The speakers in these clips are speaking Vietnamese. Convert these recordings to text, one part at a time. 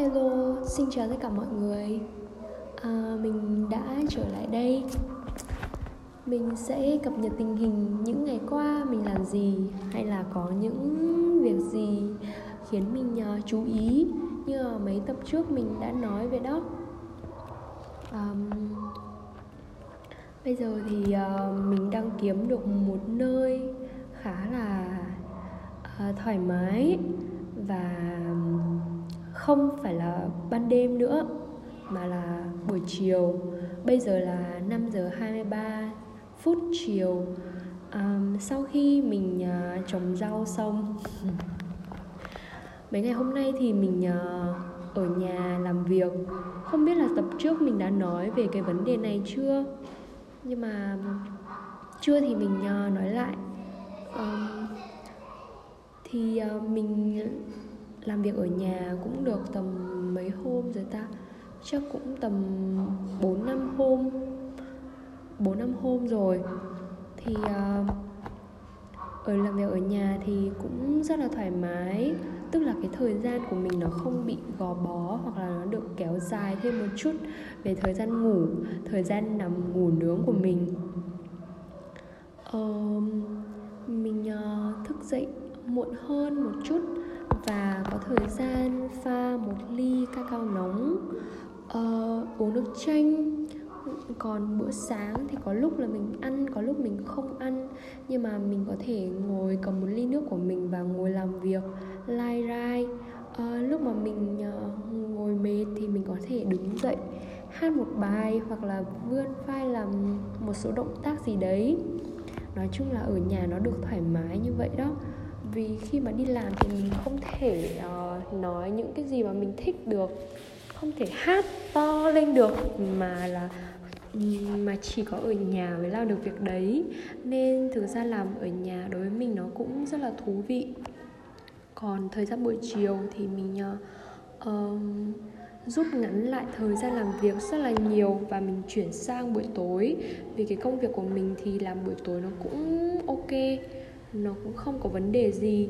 Hello, xin chào tất cả mọi người. À, Mình đã trở lại đây. Mình sẽ cập nhật tình hình những ngày qua mình làm gì Hay là có những việc gì khiến mình uh, chú ý Như là mấy tập trước mình đã nói về đó. Um, Bây giờ thì uh, mình đang kiếm được một nơi khá là uh, thoải mái Và không phải là ban đêm nữa mà là buổi chiều. Bây giờ là 5 giờ 23 phút chiều. Um, sau khi mình uh, trồng rau xong mấy ngày hôm nay thì mình uh, ở nhà làm việc. Không biết là tập trước mình đã nói về cái vấn đề này chưa? Nhưng mà chưa thì mình uh, nói lại. Um, thì uh, mình làm việc ở nhà cũng được tầm mấy hôm rồi ta. Chắc cũng tầm 4 năm hôm 4 năm hôm rồi. Thì uh, ở làm việc ở nhà thì cũng rất là thoải mái. Tức là cái thời gian của mình nó không bị gò bó hoặc là nó được kéo dài thêm một chút về thời gian ngủ thời gian nằm ngủ nướng của mình. Uh, mình uh, thức dậy muộn hơn một chút và có thời gian pha một ly cacao nóng. Uh, uống nước chanh. Còn bữa sáng thì có lúc là mình ăn có lúc mình không ăn. Nhưng mà mình có thể ngồi cầm một ly nước của mình và ngồi làm việc lai rai. Uh, lúc mà mình uh, ngồi mệt thì mình có thể đứng dậy hát một bài hoặc là vươn vai làm một số động tác gì đấy. Nói chung là ở nhà nó được thoải mái như vậy đó vì khi mà đi làm thì mình không thể uh, nói những cái gì mà mình thích được không thể hát to lên được mà là mà chỉ có ở nhà mới làm được việc đấy. Nên thực ra làm ở nhà đối với mình nó cũng rất là thú vị. Còn thời gian buổi chiều thì mình uh, rút ngắn lại thời gian làm việc rất là nhiều và mình chuyển sang buổi tối. Vì cái công việc của mình thì làm buổi tối nó cũng ok nó cũng không có vấn đề gì.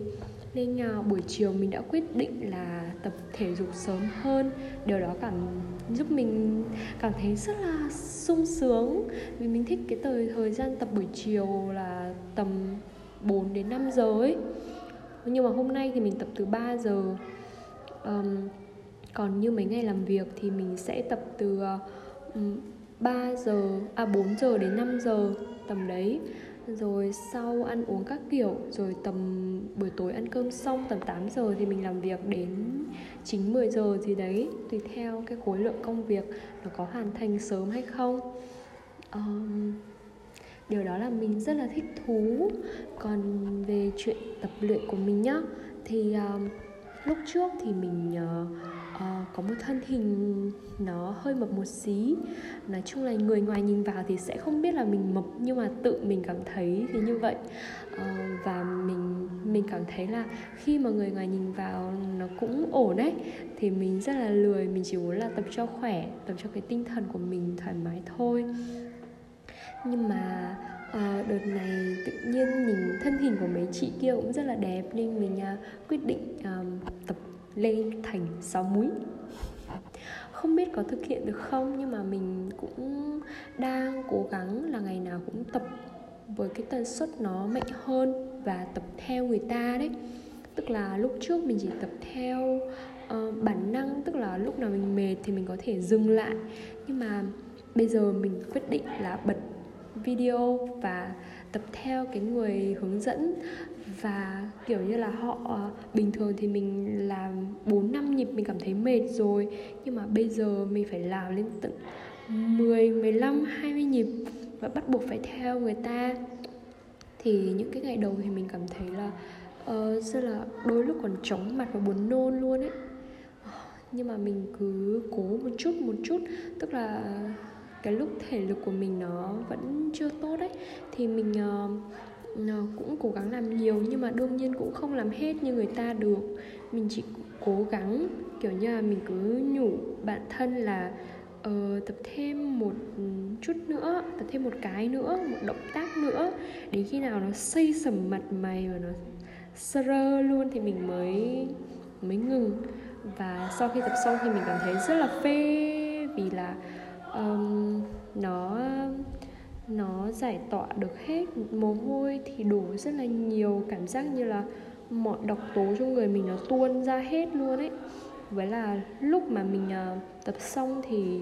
Nên uh, buổi chiều mình đã quyết định là tập thể dục sớm hơn. Điều đó cảm giúp mình cảm thấy rất là sung sướng. Vì mình thích cái thời thời gian tập buổi chiều là tầm 4 đến 5 giờ ấy. Nhưng mà hôm nay thì mình tập từ 3 giờ. Um, còn như mấy ngày làm việc thì mình sẽ tập từ à, uh, 3 giờ à 4 giờ đến 5 giờ tầm đấy rồi sau ăn uống các kiểu rồi tầm buổi tối ăn cơm xong tầm 8 giờ thì mình làm việc đến 9 10 giờ gì đấy tùy theo cái khối lượng công việc nó có hoàn thành sớm hay không. Um, điều đó là mình rất là thích thú. Còn về chuyện tập luyện của mình nhá thì um, lúc trước thì mình uh, uh, có một thân hình nó hơi mập một xí. Nói chung là người ngoài nhìn vào thì sẽ không biết là mình mập nhưng mà tự mình cảm thấy thì như vậy. Uh, và mình mình cảm thấy là khi mà người ngoài nhìn vào nó cũng ổn đấy thì mình rất là lười mình chỉ muốn là tập cho khỏe tập cho cái tinh thần của mình thoải mái thôi. Nhưng mà à, đợt này tự nhiên nhìn thân hình của mấy chị kia cũng rất là đẹp nên mình à, quyết định à, tập lên thành sáu múi. Không biết có thực hiện được không nhưng mà mình cũng đang cố gắng là ngày nào cũng tập với cái tần suất nó mạnh hơn và tập theo người ta đấy. Tức là lúc trước mình chỉ tập theo uh, bản năng tức là lúc nào mình mệt thì mình có thể dừng lại. Nhưng mà bây giờ mình quyết định là bật video và tập theo cái người hướng dẫn và kiểu như là họ ờ, bình thường thì mình làm 4 năm nhịp mình cảm thấy mệt rồi. Nhưng mà bây giờ mình phải làm lên tận 10, 15, 20 nhịp và bắt buộc phải theo người ta. Thì những cái ngày đầu thì mình cảm thấy là uh, rất là đôi lúc còn chóng mặt và buồn nôn luôn ấy. Ờ, nhưng mà mình cứ cố một chút một chút. Tức là cái lúc thể lực của mình nó vẫn chưa tốt đấy thì mình uh, Ờ, cũng cố gắng làm nhiều nhưng mà đương nhiên cũng không làm hết như người ta được. Mình chỉ cố gắng kiểu như là mình cứ nhủ bản thân là uh, tập thêm một chút nữa tập thêm một cái nữa một động tác nữa. Đến khi nào nó xây sầm mặt mày và nó sơ luôn thì mình mới mới ngừng. Và sau khi tập xong thì mình cảm thấy rất là phê vì là um, nó nó giải tỏa được hết mồ hôi thì đổ rất là nhiều cảm giác như là mọi độc tố trong người mình nó tuôn ra hết luôn ấy. Với là lúc mà mình uh, tập xong thì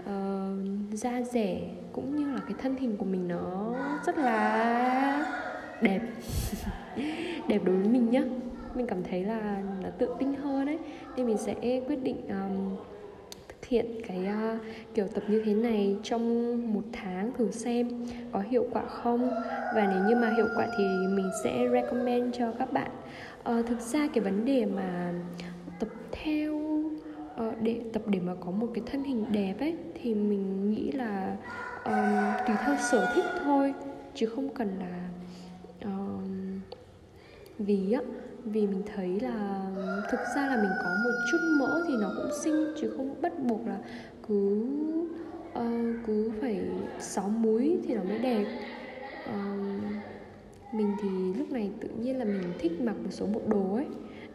uh, da rẻ cũng như là cái thân hình của mình nó rất là đẹp. Đẹp đối với mình nhá. Mình cảm thấy là nó tự tin hơn ấy. Nên mình sẽ quyết định um, thực hiện cái uh, kiểu tập như thế này trong một tháng thử xem có hiệu quả không? Và nếu như mà hiệu quả thì mình sẽ recommend cho các bạn. Uh, thực ra cái vấn đề mà tập theo uh, để tập để mà có một cái thân hình đẹp ấy thì mình nghĩ là um, tùy theo sở thích thôi chứ không cần là uh, vì á vì mình thấy là thực ra là mình có một chút mỡ thì nó cũng xinh chứ không bắt buộc là cứ uh, cứ phải sáu múi thì nó mới đẹp. Uh, mình thì lúc này tự nhiên là mình thích mặc một số bộ đồ ấy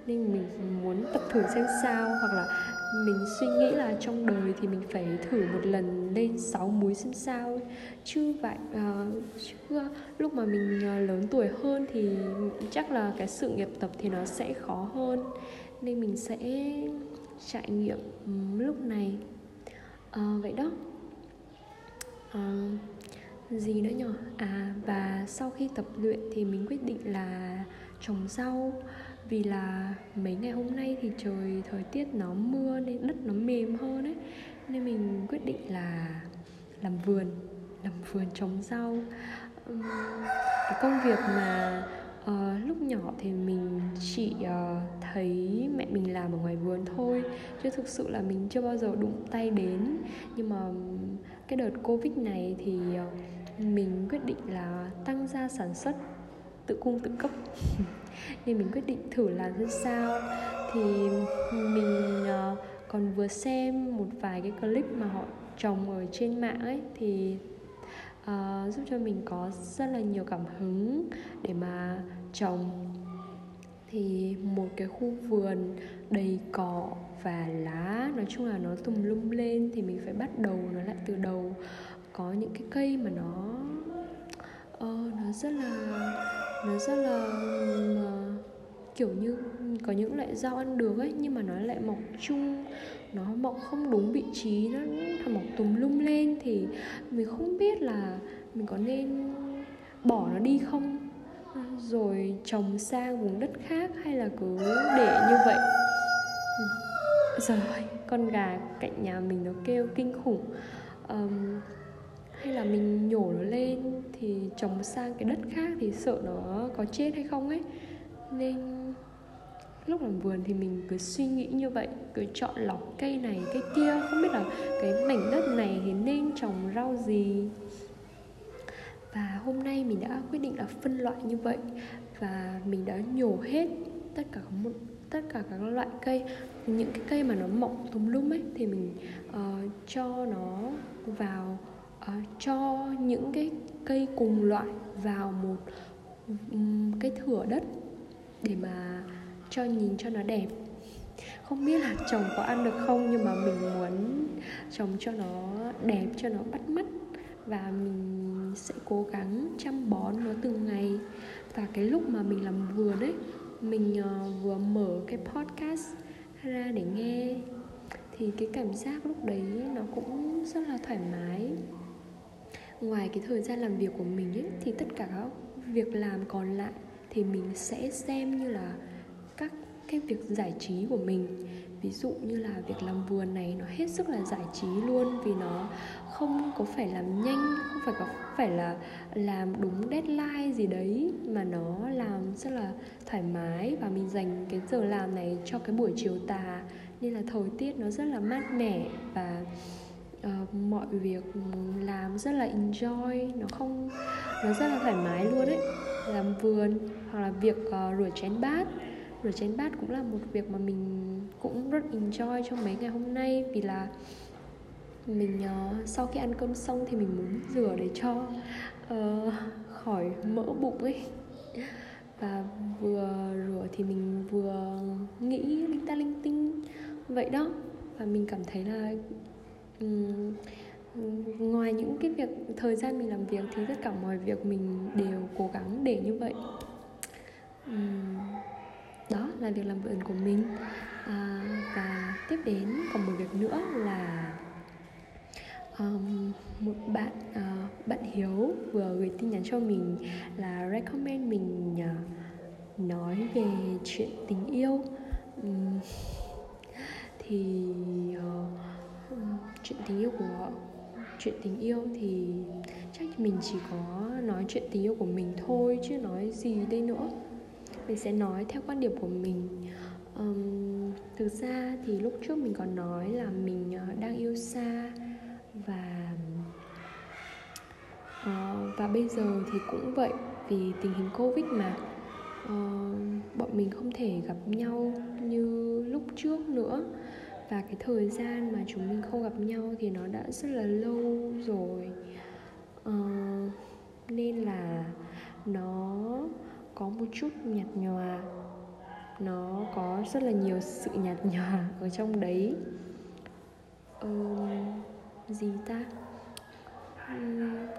nên mình muốn tập thử xem sao hoặc là mình suy nghĩ là trong đời thì mình phải thử một lần lên 6 múi xem sao chứ vậy uh, chứ lúc mà mình ờ, lớn tuổi hơn thì chắc là cái sự nghiệp tập thì nó sẽ khó hơn. Nên mình sẽ trải nghiệm lúc này. Uh, vậy đó. Uh, gì nữa nhỉ à và sau khi tập luyện thì mình quyết định là trồng rau vì là mấy ngày hôm nay thì trời thời tiết nó mưa nên đất nó mềm hơn ấy. Nên mình quyết định là làm vườn làm vườn trồng rau. Cái công việc mà uh, lúc nhỏ thì mình chỉ uh, thấy mẹ mình làm ở ngoài vườn thôi. Chứ thực sự là mình chưa bao giờ đụng tay đến. Nhưng mà cái đợt covid này thì uh, mình quyết định là tăng gia sản xuất tự cung tự cấp. Nên mình quyết định thử làm ra sao. Thì mình uh, còn vừa xem một vài cái clip mà họ trồng ở trên mạng ấy thì uh, giúp cho mình có rất là nhiều cảm hứng để mà trồng. Thì một cái khu vườn đầy cỏ và lá nói chung là nó tùm lum lên thì mình phải bắt đầu nó lại từ đầu. Có những cái cây mà nó uh, nó rất là nó rất là mà ờ, kiểu như có những loại rau ăn được ấy nhưng mà nó lại mọc chung. Nó mọc không đúng vị trí nó mọc tùm lum lên thì mình không biết là mình có nên bỏ nó đi không. Rồi trồng sang vùng đất khác hay là cứ để như vậy. Rồi con gà cạnh nhà mình nó kêu kinh khủng. Um, hay là mình nhổ nó lên thì trồng sang cái đất khác thì sợ nó có chết hay không ấy. Nên lúc làm vườn thì mình cứ suy nghĩ như vậy cứ chọn lọc cây này cây kia. Không biết là cái mảnh đất này thì nên trồng rau gì. Và hôm nay mình đã quyết định là phân loại như vậy và mình đã nhổ hết tất cả một tất cả các loại cây. Những cái cây mà nó mọc tùm lum ấy thì mình uh, cho nó vào Ờ, cho những cái cây cùng loại vào một um, cái thửa đất để mà cho nhìn cho nó đẹp. Không biết là chồng có ăn được không nhưng mà mình muốn trồng cho nó đẹp cho nó bắt mắt và mình sẽ cố gắng chăm bón nó từng ngày. Và cái lúc mà mình làm vườn ấy mình uh, vừa mở cái podcast ra để nghe thì cái cảm giác lúc đấy nó cũng rất là thoải mái ngoài cái thời gian làm việc của mình ấy, thì tất cả các việc làm còn lại thì mình sẽ xem như là các cái việc giải trí của mình. Ví dụ như là việc làm vườn này, nó hết sức là giải trí luôn vì nó không có phải làm nhanh, không phải có phải là làm đúng deadline gì đấy, mà nó làm rất là thoải mái và mình dành cái giờ làm này cho cái buổi chiều tà. Nên là thời tiết nó rất là mát mẻ và uh, mọi việc ừ, làm rất là enjoy nó không nó rất là thoải mái luôn ấy. Làm vườn hoặc là việc uh, rửa chén bát. Rửa chén bát cũng là một việc mà mình cũng rất enjoy trong mấy ngày hôm nay vì là mình uh, sau khi ăn cơm xong thì mình muốn rửa để cho uh, khỏi mỡ bụng ấy. Và vừa rửa thì mình vừa nghĩ linh ta linh tinh. Vậy đó. Và mình cảm thấy là um, ngoài những cái việc thời gian mình làm việc thì tất cả mọi việc mình đều cố gắng để như vậy. Um, đó là việc làm vườn của mình. À, và tiếp đến còn một việc nữa là um, một bạn uh, bạn hiếu vừa gửi tin nhắn cho mình là recommend mình uh, nói về chuyện tình yêu. Um, thì uh, chuyện tình yêu của chuyện tình yêu thì chắc mình chỉ có nói chuyện tình yêu của mình thôi chứ nói gì đây nữa. Mình sẽ nói theo quan điểm của mình. Um, thực ra thì lúc trước mình còn nói là mình ờ, đang yêu xa và uh, và bây giờ thì cũng vậy vì tình hình covid mà. Uh, bọn mình không thể gặp nhau như lúc trước nữa và cái thời gian mà chúng mình không gặp nhau thì nó đã rất là lâu rồi. Uh, nên là nó có một chút nhạt nhòa. Nó có rất là nhiều sự nhạt nhòa ở trong đấy. Uh, gì ta? Uh,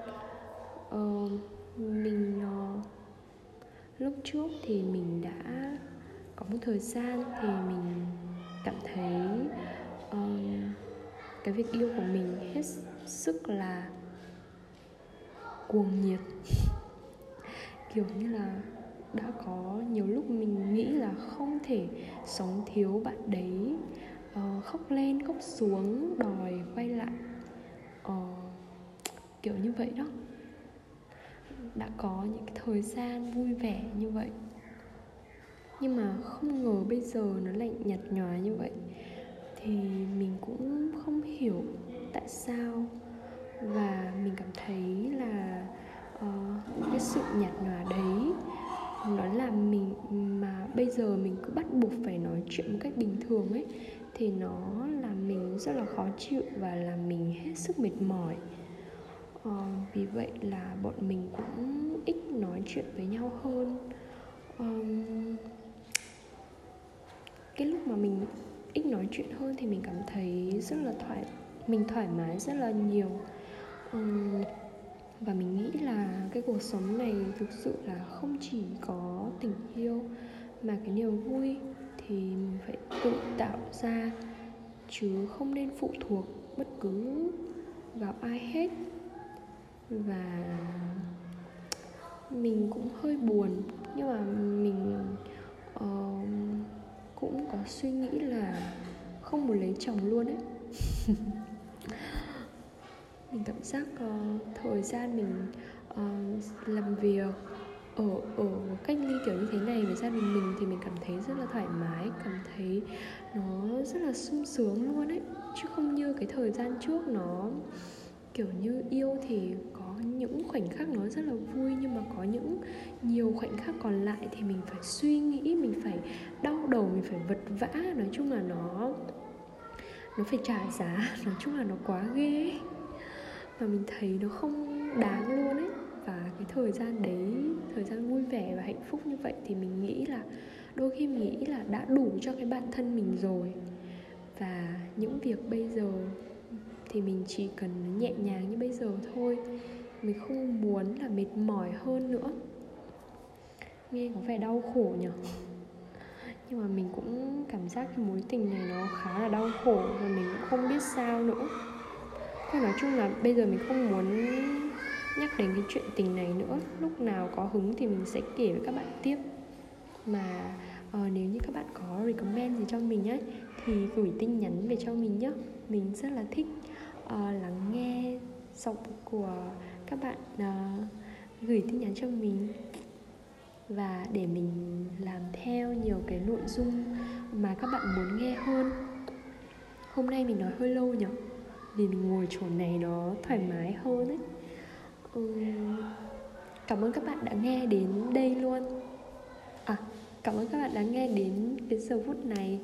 uh, mình uh, lúc trước thì mình đã có một thời gian thì mình cảm thấy um, cái việc yêu của mình hết sức là cuồng nhiệt. Kiểu như là đã có nhiều lúc mình nghĩ là không thể sống thiếu bạn đấy. Uh, khóc lên khóc xuống đòi quay lại. Uh, kiểu như vậy đó. Đã có những cái thời gian vui vẻ như vậy nhưng mà không ngờ bây giờ nó lạnh nhạt nhòa như vậy. Thì mình cũng không hiểu tại sao và mình cảm thấy là uh, cái sự nhạt nhòa đấy nó làm mình mà bây giờ mình cứ bắt buộc phải nói chuyện một cách bình thường ấy thì nó làm mình rất là khó chịu và làm mình hết sức mệt mỏi. Uh, vì vậy là bọn mình cũng ít nói chuyện với nhau hơn. Um, cái lúc mà mình ít nói chuyện hơn thì mình cảm thấy rất là thoải mình thoải mái rất là nhiều. Um, và mình nghĩ là cái cuộc sống này thực sự là không chỉ có tình yêu mà cái niềm vui thì mình phải tự tạo ra chứ không nên phụ thuộc bất cứ vào ai hết. Và mình cũng hơi buồn nhưng mà mình uh, cũng có suy nghĩ là không muốn lấy chồng luôn ấy. Mình cảm giác uh, thời gian mình uh, làm việc ở ở cách ly kiểu như thế này với gia đình mình thì mình cảm thấy rất là thoải mái cảm thấy nó rất là sung sướng luôn ấy. Chứ không như cái thời gian trước nó kiểu như yêu thì có những khoảnh khắc nó rất là vui nhưng mà có những nhiều khoảnh khắc còn lại thì mình phải suy nghĩ, mình phải đau đầu, mình phải vật vã. Nói chung là nó nó phải trả giá. Nói chung là nó quá ghê và mình thấy nó không đáng luôn ấy. Và cái thời gian đấy, thời gian vui vẻ và hạnh phúc như vậy thì mình nghĩ là đôi khi mình nghĩ là đã đủ cho cái bản thân mình rồi. Và những việc bây giờ thì mình chỉ cần nhẹ nhàng như bây giờ thôi. Mình không muốn là mệt mỏi hơn nữa. Nghe có vẻ đau khổ nhỉ? Nhưng mà mình cũng cảm giác cái mối tình này nó khá là đau khổ và mình cũng không biết sao nữa. Thôi nói chung là bây giờ mình không muốn nhắc đến cái chuyện tình này nữa. Lúc nào có hứng thì mình sẽ kể với các bạn tiếp. Mà uh, nếu như các bạn có recommend gì cho mình ấy thì gửi tin nhắn về cho mình nhé mình rất là thích uh, lắng nghe giọng của các bạn uh, gửi tin nhắn cho mình. Và để mình làm theo nhiều cái nội dung mà các bạn muốn nghe hơn. Hôm nay mình nói hơi lâu nhỉ? Vì mình ngồi chỗ này nó thoải mái hơn ấy. Uhm, cảm ơn các bạn đã nghe đến đây luôn. À cảm ơn các bạn đã nghe đến cái giờ phút này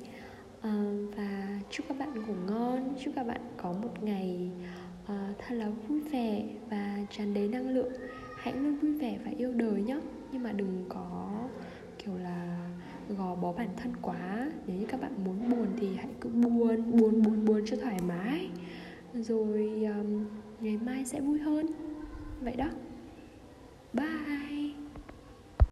à, và chúc các bạn ngủ ngon chúc các bạn có một ngày uh, thật là vui vẻ và tràn đầy năng lượng. Hãy luôn vui vẻ và yêu đời nhé. Nhưng mà đừng có kiểu là gò bó bản thân quá. Nếu như các bạn muốn buồn thì hãy cứ buồn buồn buồn buồn cho thoải mái. Rồi um, ngày mai sẽ vui hơn. Vậy đó. Bye.